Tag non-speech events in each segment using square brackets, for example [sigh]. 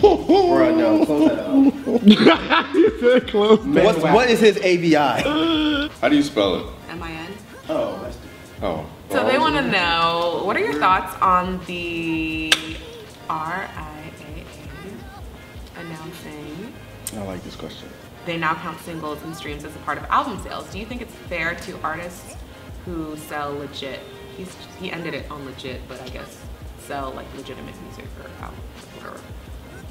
Bro, no, close that [laughs] out. What's, what is his AVI? How do you spell it? M-I-N. Oh, that's Oh. So they want to know what are your thoughts on the RIAA announcing I like this question. they now count singles and streams as a part of album sales. Do you think it's fair to artists who sell legit? He's he ended it on legit, but I guess sell like legitimate music or albums or whatever,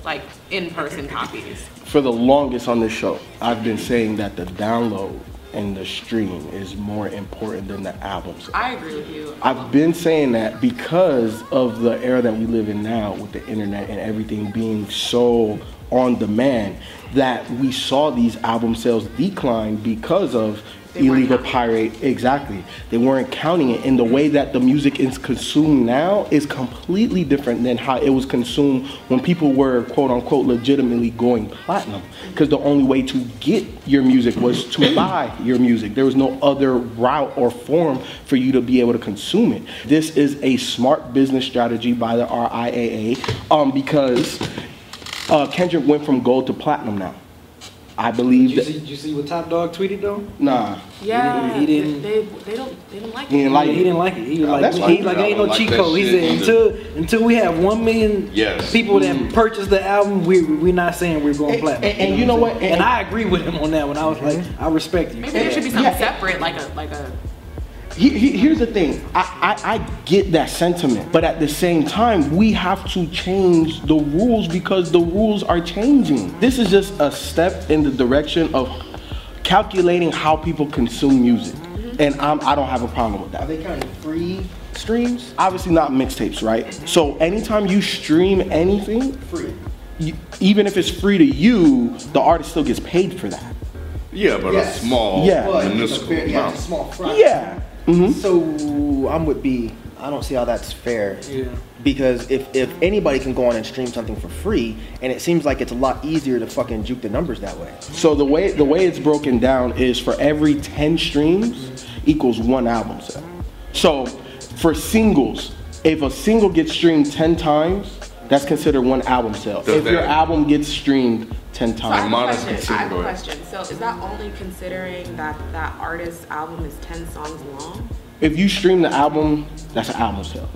like in-person copies. For the longest on this show, I've been saying that the download and the stream is more important than the albums. I agree with you. I've been saying that because of the era that we live in now with the internet and everything being so on demand that we saw these album sales decline because of They illegal pirate exactly. They weren't counting it. And the way that the music is consumed now is completely different than how it was consumed when people were quote unquote legitimately going platinum. Because the only way to get your music was to [coughs] buy your music. There was no other route or form for you to be able to consume it. This is a smart business strategy by the RIAA um, because uh, Kendrick went from gold to platinum now I believe Did you see, did you see what Top Dawg tweeted though? nah Yeah, He didn't- They, they don't they don't like He it. didn't like he didn't like it. He was like, that's he, fine. like ain't no like cheat that code. He said until until we have one million Yes. people that Mm. purchase the album, we we're not saying we're going And- platinum. and- and you know what? And, And- I agree with him on that one. I was like, Mm-hmm. I respect you. Maybe there should be something Yeah. separate, like a like a. He- he- here's the thing I, I, I get that sentiment but at the same time we have to change the rules because the rules are changing this is just a step in the direction of calculating how people consume music mm-hmm. and I'm, i don't have a problem with that. Are that they counting free streams? obviously not mixtapes right so anytime you stream anything Free. you, even if it's free to you the artist still gets paid for that Yeah, but Yes. a small, Yeah. It's minuscule fair- yeah, amount. a small fry. yeah hmm So I'm with B. I don't see how that's fair. Yeah. Because if, if anybody can go on and stream something for free, and it seems like it's a lot easier to fucking juke the numbers that way. So the way the way it's broken down is for every 10 streams equals one album sale. So for singles, if a single gets streamed 10 times, that's considered one album sale. Does if your album gets streamed 10 So I have times. a question. I have a question. So is that only considering that that artist's album is ten songs long? If you stream the album, that's an album sale.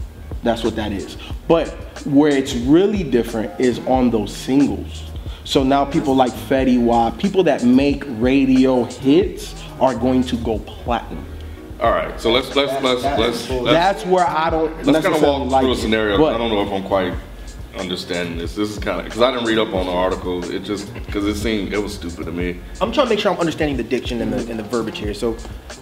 That's what that is. But where it's really different is on those singles. So now people like Fetty Wap, people that make radio hits are going to go platinum. All right, so let's let's let's let's let's, That's where I don't let's kind of necessarily walk like through a it. But I don't know if I'm quite understanding this. This is kind of because I didn't read up on the article. It just because it seemed it was stupid to me. I'm trying to make sure I'm understanding the diction and the, and the verbiage here. So,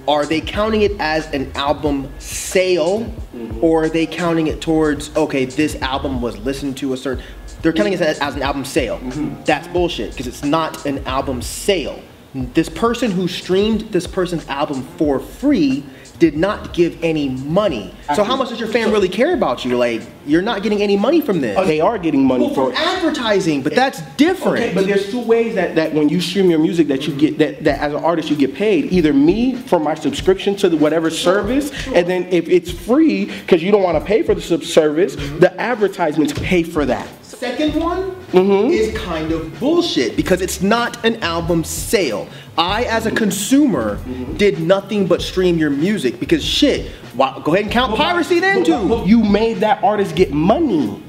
are they counting it as an album sale, mm-hmm. or are they counting it towards okay, this album was listened to a certain? They're counting it as, as an album sale. Mm-hmm. That's bullshit because it's not an album sale. This person who streamed this person's album for free did not give any money. So how much does your fan really care about you? Like you're not getting any money from this. they are getting money Well, for advertising, but that's different. Okay, but there's two ways that, that when you stream your music that you get that, that as an artist you get paid. Either me for my subscription to the whatever service, and then if it's free because you don't want to pay for the sub service, the advertisements pay for that. Second one Mm-hmm. is kind of bullshit because it's not an album sale. I, as a consumer, Mm-hmm. did nothing but stream your music because shit. Why, go ahead and count piracy then too. You made that artist get money.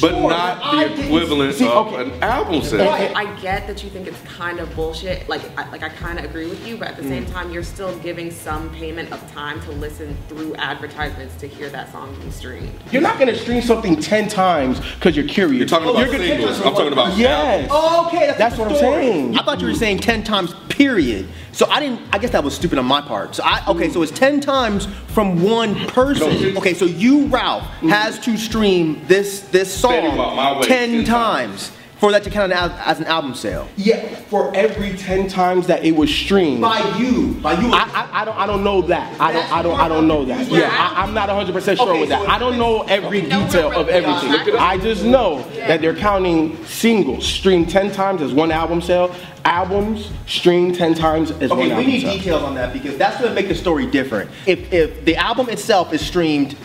But Sure, not but I the didn't- equivalent See, of okay. an album sale. I, I get that you think it's kind of bullshit. Like, I, like I kind of agree with you, but at the Mm. same time, you're still giving some payment of time to listen through advertisements to hear that song be streamed. You're not gonna stream something ten times because you're curious. You're talking about You're singles. I'm talking about Yes. Oh, okay, that's, That's the what I'm saying. I thought you were saying ten times period. So I didn't. I guess that was stupid on my part. So I okay. So it's ten times from one person. Okay, so you Ralph has to stream this this Fetty song My Way, 10 10 times. for that to count as, an album sale. Yeah, for every ten times that it was streamed. By you, by you. I, I, I don't I don't know that. I don't I don't I don't know that. Yeah, I, I'm not 100 percent sure Okay, with that. I don't know every detail of everything. I just know that they're counting singles streamed 10 times as one album sale, albums streamed 10 times as one album. Okay, we need sale. details on that because that's going to make the story different. If, if the album itself is streamed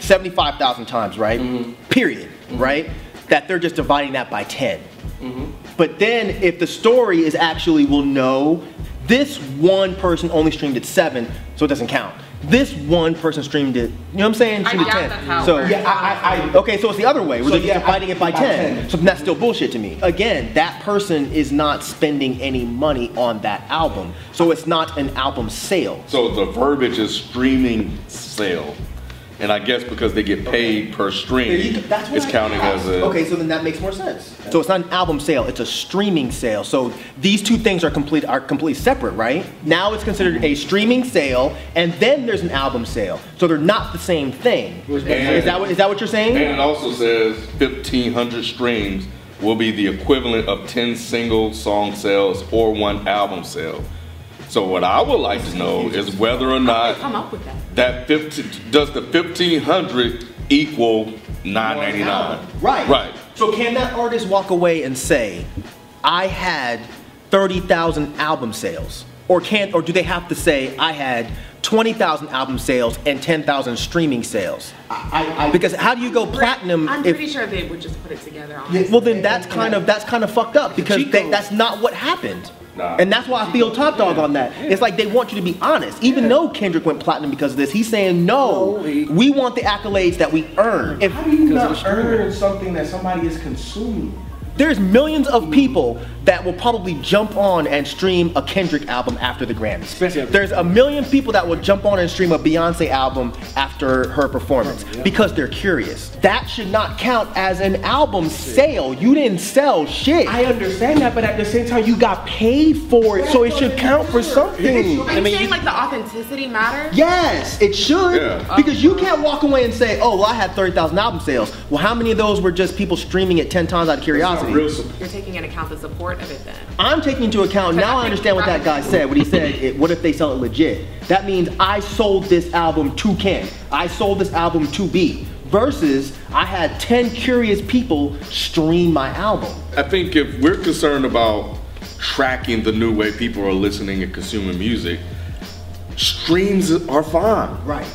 75,000 times, right? Mm-hmm. Period, right? That they're just dividing that by 10. Mm-hmm. But then if the story is actually, well, no, this one person only streamed it seven, so it doesn't count. This one person streamed it, you know what I'm saying? I Streamed it doubt 10. that's how so. Yeah, I, I, I Okay, so it's the other way. We're So, just yeah, dividing I- it by by 10. 10. So that's still bullshit to me. Again, that person is not spending any money on that album. So it's not an album sale. So the verbiage is streaming sale. And I guess because they get paid per There you stream. That's it's I counting thought. as a. Okay, so then that makes more sense. So it's not an album sale, it's a streaming sale. So these two things are complete are completely separate, right? Now it's considered a streaming sale, and then there's an album sale. So they're not the same thing. Is that what is that what you're saying? And it also says 1,500 streams will be the equivalent of 10 single song sales or one album sale. So what I would like to know is whether or Come not up with that. that 15, does the 1,500 equal 999? Right. Right. So can that artist walk away and say, I had 30,000 album sales? Or can't or do they have to say I had 20,000 album sales and 10,000 streaming sales? I, I, Because how do you go platinum I'm if pretty sure they would just put it together. Honestly. well then that's kind of that's kind of fucked up because they, that's not what happened. Nah. And that's why I feel Top Dawg on that. It's like they want you to be honest. Even though Kendrick went platinum because of this, he's saying no. No, he- we want the accolades that we earn. If how do you not earn something that somebody is consuming? There's millions of people that will probably jump on and stream a Kendrick album after the Grammys. Especially after- There's a million people that will jump on and stream a Beyonce album after her performance oh, because they're curious. That should not count as an album sale. You didn't sell shit. I understand that, but at the same time, you got paid for it, so it should count for something. Are you I mean, saying like the authenticity matters? Yes, it should. Yeah. Because you can't walk away and say, oh, well, I had 30,000 album sales. Well, how many of those were just people streaming it 10 times out of curiosity? Real. You're taking into account the support of it then. I'm taking into account, now I understand what that guy said. What he said, it, what if they sell it legit? That means I sold this album to Ken. I sold this album to B. Versus, I had 10 curious people stream my album. I think if we're concerned about tracking the new way people are listening and consuming music, streams are fine. Right.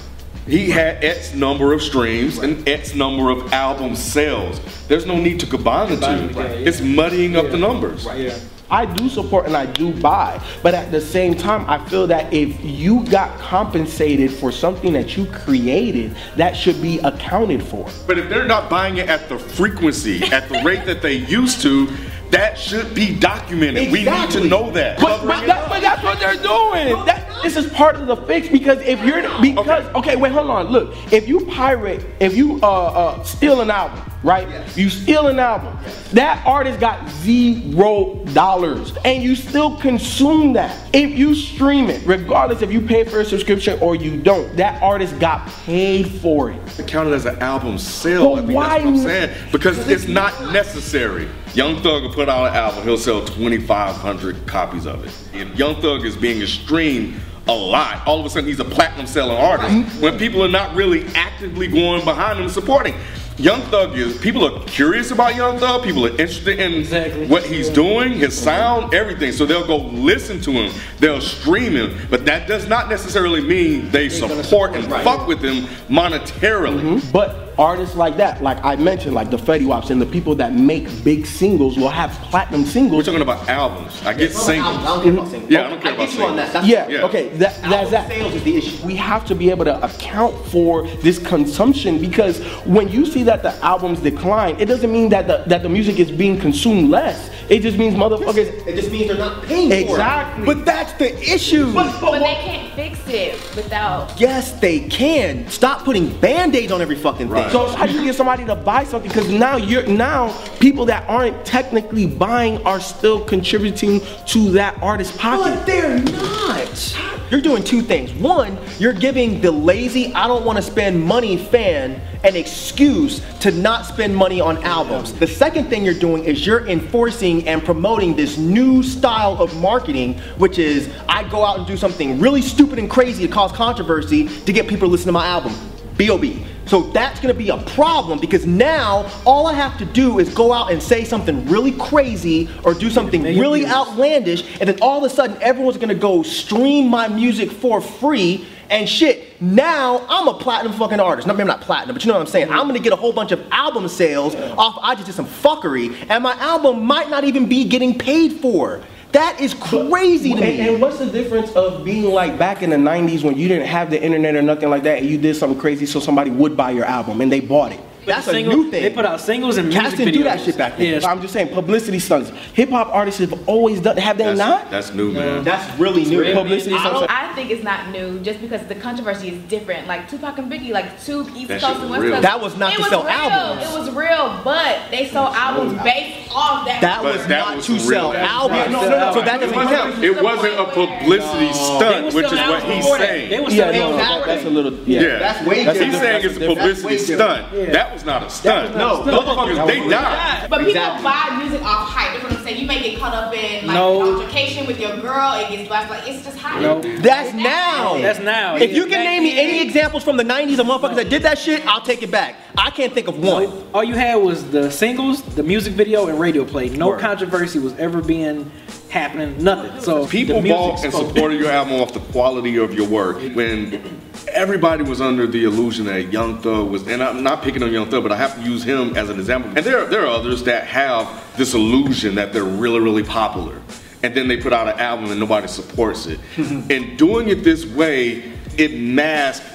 He had X number of streams and X number of album sales. There's no need to combine the two. together, yeah. It's muddying up the numbers. Yeah. I do support and I do buy, but at the same time, I feel that if you got compensated for something that you created, that should be accounted for. But if they're not buying it at the frequency, at the rate that they used to, that should be documented. We need to know that. But, but, that, but that's what they're doing. That, this is part of the fix because if you're because okay. wait hold on look if you pirate if you uh, uh steal an album right you steal an album that artist got zero dollars and you still consume that if you stream it regardless if you pay for a subscription or you don't that artist got paid for it It counted as an album sale. But why that's what I'm saying. Because it's not necessary. Young Thug will put out an album, he'll sell 2,500 copies of it. If Young Thug is being streamed a lot, all of a sudden he's a platinum selling artist when people are not really actively going behind him supporting. Young Thug is, people are curious about Young Thug, people are interested in Exactly. what he's doing, his sound, everything. So they'll go listen to him, they'll stream him, but that does not necessarily mean they support and fuck with him monetarily. but artists like that like I mentioned like the Fetty Waps and the people that make big singles will have platinum singles. We're talking about albums. I get I singles. don't care about singles. Yeah, I don't care I about get you on that. singles. That's Yeah, Yeah. okay, that, that's that. sales is the issue. We have to be able to account for this consumption because when you see that the albums decline, it doesn't mean that the, that the music is being consumed less. It just means motherfuckers. It just means they're not paying for it. Exactly. But that's the issue. But, But they can't fix it without. yes, they can. Stop putting band-aids on every fucking thing. Right. So how do you get somebody to buy something? Because now you're now people that aren't technically buying are still contributing to that artist's But pocket. they're not. you're doing two things. One, you're giving the lazy, I don't want to spend money fan an excuse to not spend money on albums. The second thing you're doing is you're enforcing and promoting this new style of marketing, which is I go out and do something really stupid and crazy to cause controversy to get people to listen to my album. B.O.B. So that's gonna be a problem because now all I have to do is go out and say something really crazy or do something really outlandish, and then all of a sudden everyone's gonna go stream my music for free and shit. Now I'm a platinum fucking artist. No, maybe not platinum, but you know what I'm saying. I'm gonna get a whole bunch of album sales off I just did some fuckery, and my album might not even be getting paid for. That is crazy to And, me. and what's the difference of being like back in the 90s when you didn't have the internet or nothing like that and you did something crazy so somebody would buy your album and they bought it? That's a Single- new thing. They put out singles and Cats music didn't videos. do that shit back then. Yeah, I'm just saying, publicity stunts. Hip hop artists have always done. Have they That's, not? that's new, man. That's really new. really publicity new. stunts. I think it's not new just because the controversy is different. Like Tupac and Biggie, like two East That Coast and West. Coast. That was not it to was sell real. albums. It was real, but they sold albums based off that. That was that not was to sell albums. No, No, no, no, so that doesn't count. it wasn't a publicity They stunt, which is what he's before that. saying. They was yeah, no, that, that's a little. Yeah, Yeah, That's way That's he's saying it's a different- that's way publicity different. stunt. That was not a stunt. No, motherfuckers, they died. But people buy music off hype. That's saying. You may get caught up in like No. altercation with your girl. It gets blasted. Like it's just hype. No. That's now. That's now. If you can name me any examples from the 90s of motherfuckers that did that shit, I'll take it back. I can't think of one. All you had was the singles, the music video, and radio play. No Word. controversy was ever being happening. Nothing. So People bought and supported your album off the quality of your work when everybody was under the illusion that Young Thug was, and I'm not picking on Young Thug, but I have to use him as an example. And there, there are others that have this illusion that they're really, really popular. And then they put out an album and nobody supports it. [laughs] and doing it this way, it masks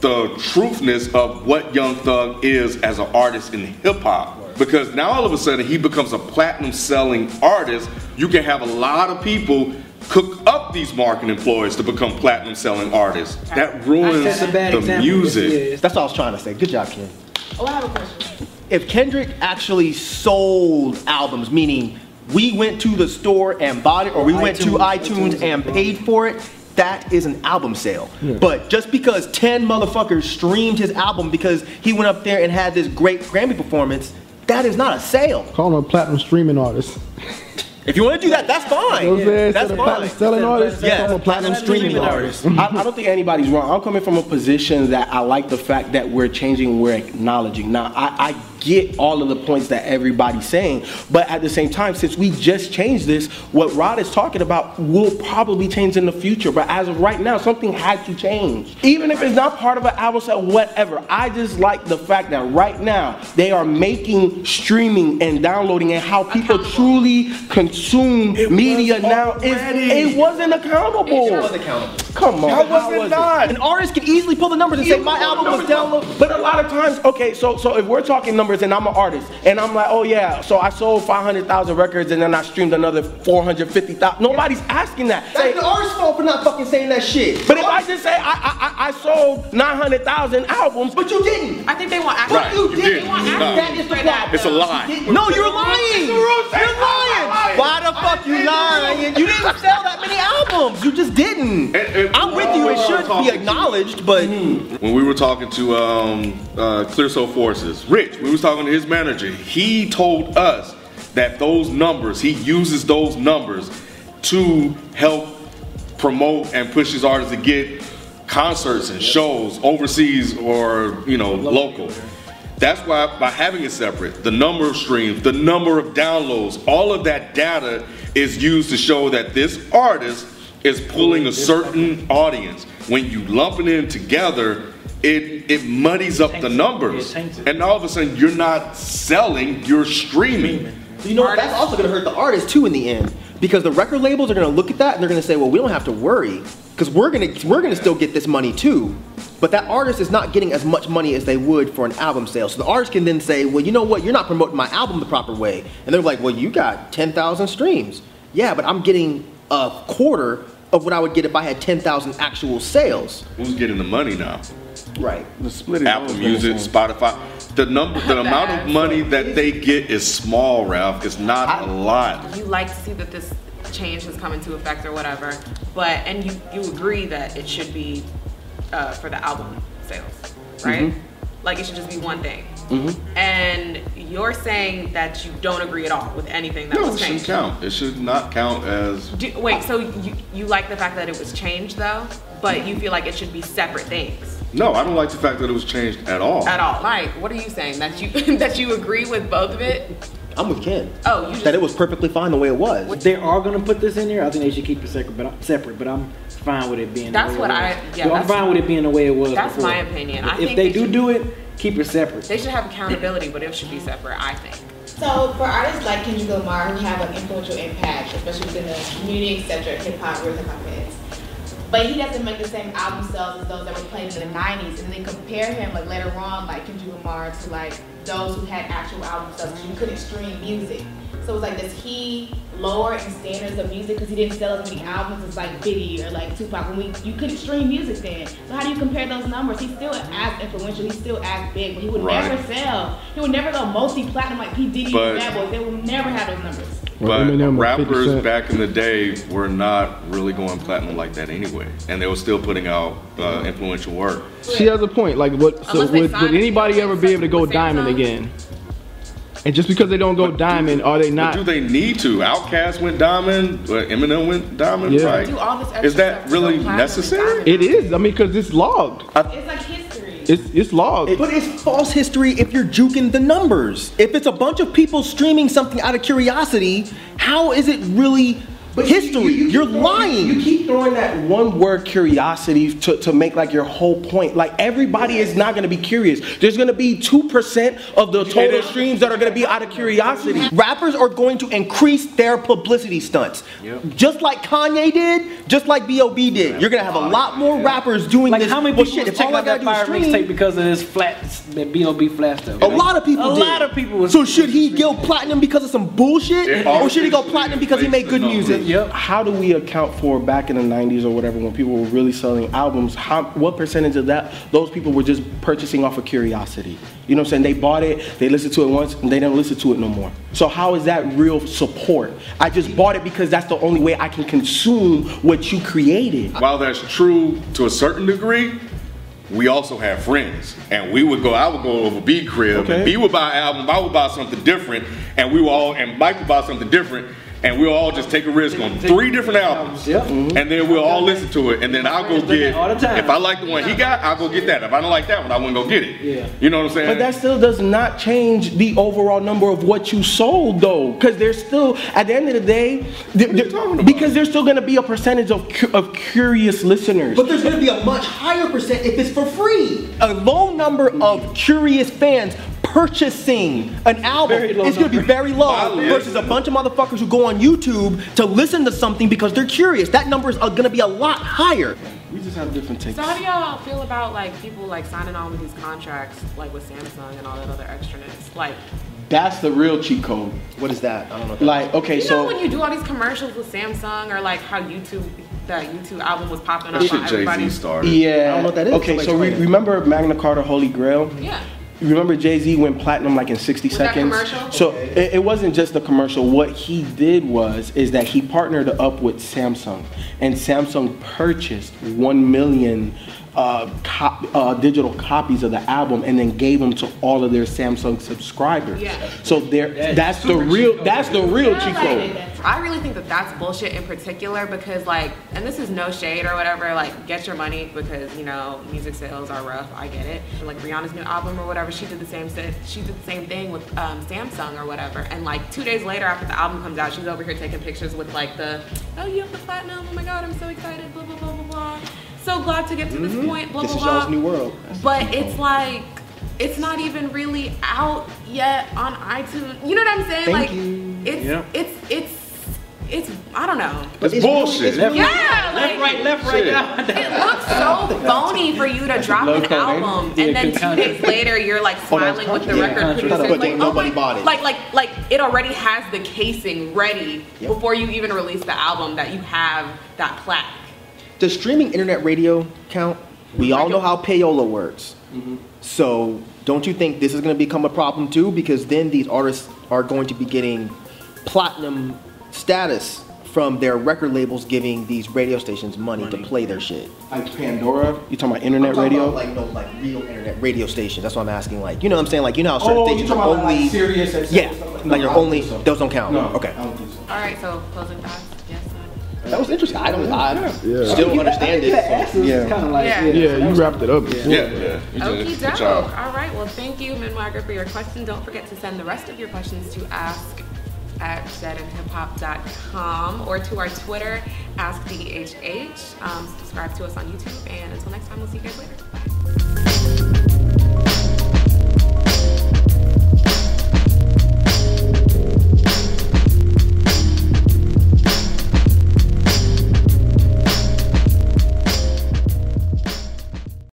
the truthness of what Young Thug is as an artist in hip hop. Because now all of a sudden he becomes a platinum selling artist. You can have a lot of people cook up these marketing ploys to become platinum selling artists. That ruins That's a the music. Yeah, yeah. That's all I was trying to say. Good job, Ken. Oh, I have a question. If Kendrick actually sold albums, meaning we went to the store and bought it, or we went to iTunes, iTunes and paid for it, that is an album sale. But just because 10 motherfuckers streamed his album because he went up there and had this great Grammy performance, that is not a sale. Call him a platinum streaming artist. If you want to do that, that's fine. You know what I'm saying? That's Instead platinum fine. selling artist, Yeah. call him a platinum streaming artist. I, I don't think anybody's wrong. I'm coming from a position that I like the fact that we're changing, we're acknowledging. Now, I, I get all of the points that everybody's saying, but at the same time, since we just changed this, what Rod is talking about will probably change in the future. But as of right now, something had to change. Even if it's not part of an album set, whatever. I just like the fact that right now they are making streaming and downloading and how people truly consume media now is it wasn't accountable. It was accountable. Come on. How was it not? An artist can easily pull the numbers and say my album was downloaded. But a lot of times, okay, so so if we're talking numbers and I'm an artist and I'm like, oh yeah, so I sold 500,000 records and then I streamed another 450,000. Nobody's asking that. Say, That's the artist's fault for not fucking saying that shit. but if I just say I, I, I I sold 900,000 albums, But you didn't. I think they want Right, action. you You did. didn't. They want No. action. That is the problem. It's a lie. No, you're lying. You're lying. Why the fuck you lying? You didn't sell that many albums. You just didn't. And- and- I'm with you. It should be acknowledged, but when we were talking to um, uh, Clear Soul Forces, Rich, we was talking to his manager. He told us that those numbers, he uses those numbers to help promote and push his artists to get concerts and shows overseas or you know local. That's why by having it separate, the number of streams, the number of downloads, all of that data is used to show that this artist is pulling a certain audience. When you lump it in together, it it muddies up the numbers, It it. and all of a sudden you're not selling, you're streaming. you know what? That's also going to hurt the artist too in the end because the record labels are going to look at that and they're going to say, "Well, we don't have to worry because we're going to we're going to still get this money too." But that artist is not getting as much money as they would for an album sale. So the artist can then say, "Well, you know what? You're not promoting my album the proper way." And they're like, "Well, you got 10,000 streams." Yeah, but I'm getting a quarter of what I would get if I had 10,000 actual sales. Who's getting the money now? Right. the split Apple always been the Music. Spotify. The number, the [laughs] amount of money that they get is small, Ralph. It's not a lot. You like to see that this change has come into effect or whatever, but and you you agree that it should be uh, for the album sales, right? Mm-hmm. Like it should just be one thing. And you're saying that you don't agree at all with anything that No, was it shouldn't count. It should not count as. Do, wait, so you you like the fact that it was changed though, but you feel like it should be separate things No, I don't like the fact that it was changed at all. at all. Like, what are you saying that you [laughs] that you agree with both of it? I'm with Ken. Oh, you just That it was perfectly fine the way it was. If they are gonna put this in there, I think they should keep it separate. But I'm, separate, but I'm fine with it being. That's the way what it I- was. yeah, So I'm fine with it being the way it was. That's before. my opinion. I if think they, they do should- do it, keep it separate. they should have accountability, but it should be separate. I think. So for artists like Kendrick Lamar who have an influential impact, especially within the community, etc., hip hop, real hip hop fans, but he doesn't make the same album sales as those that were played in the '90s, and they compare him like later on, like Kendrick Lamar, to like those who had actual album sales because you couldn't stream music. So it's like, does he lower in standards of music because he didn't sell as many albums as like Biggie or like Tupac? When we you couldn't stream music then, so how do you compare those numbers? He's still as influential, he's still as big, but he would Right. never sell. He would never go multi-platinum like P Diddy But- and Bad Boys. They will never have those numbers. Well, But Eminem rappers back in the day were not really going platinum like that anyway, and they were still putting out uh, influential work. She has a point. Like, what? So would, would anybody ever be able to go diamond Samsung? again? And just because they don't go diamond, are they But not? do they need to? Outkast went diamond. uh, Eminem went diamond. Yeah. Right? Do all this extra Is that stuff really necessary? It is. I mean, because it's logged. It's like history. It's it's logged. But it's false history if you're juking the numbers. If it's a bunch of people streaming something out of curiosity, how is it really history? You, are keep throwing- lying. You keep throwing that one word curiosity to, to make like your whole point. Like everybody is not going to be curious. There's going to be 2% of the total streams that are going to be out of curiosity. Rappers are going to increase their publicity stunts. Just like Kanye did, just like B.O.B. did. You're gonna have a lot more rappers doing Like this. how many Well, people shit, was if all I out that gotta fire do is stream- mixtape because of this flat, that B.O.B. flat stuff? A lot of people A did. lot of people. So should he go platinum because of some bullshit, or should he go platinum because he made good music? Yep. How do we account for back in the 90s or whatever when people were really selling albums? How, what percentage of that, those people were just purchasing off of curiosity? You know what I'm saying? They bought it, they listened to it once, and they didn't listen to it no more. So how is that real support? I just bought it because that's the only way I can consume what you created. While that's true to a certain degree, we also have friends, and we would go. I would go over B crib, Okay. and B would buy an album. I would buy something different, and we were all, and Mike would buy something different, and we'll all just take a risk on three different albums, Yep. Mm-hmm. and then we'll all listen to it, and then I'll go get. all the time. If I like the one he got, I'll go get that. If I don't like that one, I wouldn't go get it. Yeah. You know what I'm saying? But that still does not change the overall number of what you sold, though, because there's still, at the end of the day, th- are you th- talking about? because there's still going to be a percentage of cu- of curious listeners. But there's going to be a much higher percent if it's for free. A low number of curious fans purchasing an album is going to be very low Wow. versus a bunch of motherfuckers who go on YouTube to listen to something because they're curious. That number is uh, going to be a lot higher. we just have different takes. So how do y'all feel about like people like signing on with these contracts, like with Samsung and all that other extraness? Like, That's the real cheat code. What is that? I don't know. Like, okay, you so know when you do all these commercials with Samsung or like how YouTube, that YouTube album was popping up that shit Jay. Z started. yeah, I don't know what that is. Okay, Somebody so re- remember Magna Carta Holy Grail? Yeah. You remember Jay Z went platinum like in 60 Was seconds? So it, it wasn't just the commercial. What he did was is that he partnered up with Samsung, and Samsung purchased one million uh, cop, uh, digital copies of the album, and then gave them to all of their Samsung subscribers. Yeah. So there, that's the real, that's the real cheat code. I really think that that's bullshit in particular because like, and this is no shade or whatever. Like, get your money because you know music sales are rough. I get it. Like Rihanna's new album or whatever, she did the same. She did the same thing with um, Samsung or whatever. And like two days later after the album comes out, she's over here taking pictures with like the, oh you have the platinum. Oh my god, I'm so excited. Blah blah blah blah blah. So glad to get to this mm-hmm. point. Blah This blah is blah. y'all's new world. But it's like. It's not even really out yet on iTunes. You know what I'm saying? Thank like you. it's Yeah. it's it's it's I don't know. It's, It's bullshit. really- Yeah, Left, like right, left, right, Shit. down. [laughs] it looks so phony for you to drop an album Yeah, and then two days later you're like Oh, smiling with the country. record country. producer. But like, oh nobody my, bought it. Like like like it already has the casing ready Yep. before you even release the album that you have that plaque. Does streaming internet radio count? We all know how payola works. Mm-hmm. So don't you think this is going to become a problem too? Because then these artists are going to be getting platinum status from their record labels giving these radio stations money, to play their shit. Like Pandora, you talking about internet I'm talking radio? about, like no, like real internet radio stations. That's what I'm asking. Like, you know what I'm saying? Like, you know how certain Oh, you stations talking are about like only. Sirius XM yeah, and stuff like- like No, you're only. so. Those don't count. No, Okay. I don't think so. All right, so closing thoughts. Yes. no? That was interesting. I don't. I Yeah. still understand it. Yeah. is kind of like Yeah. yeah. Yeah, you wrapped it up. before. Yeah, yeah. You Okie. Good doke. job. All right. Well, thank you, Min Margaret, for your question. Don't forget to send the rest of your questions to ask at deadendhiphop.com or to our Twitter, Ask DHH. Um, subscribe to us on YouTube, and until next time, we'll see you guys later. Bye.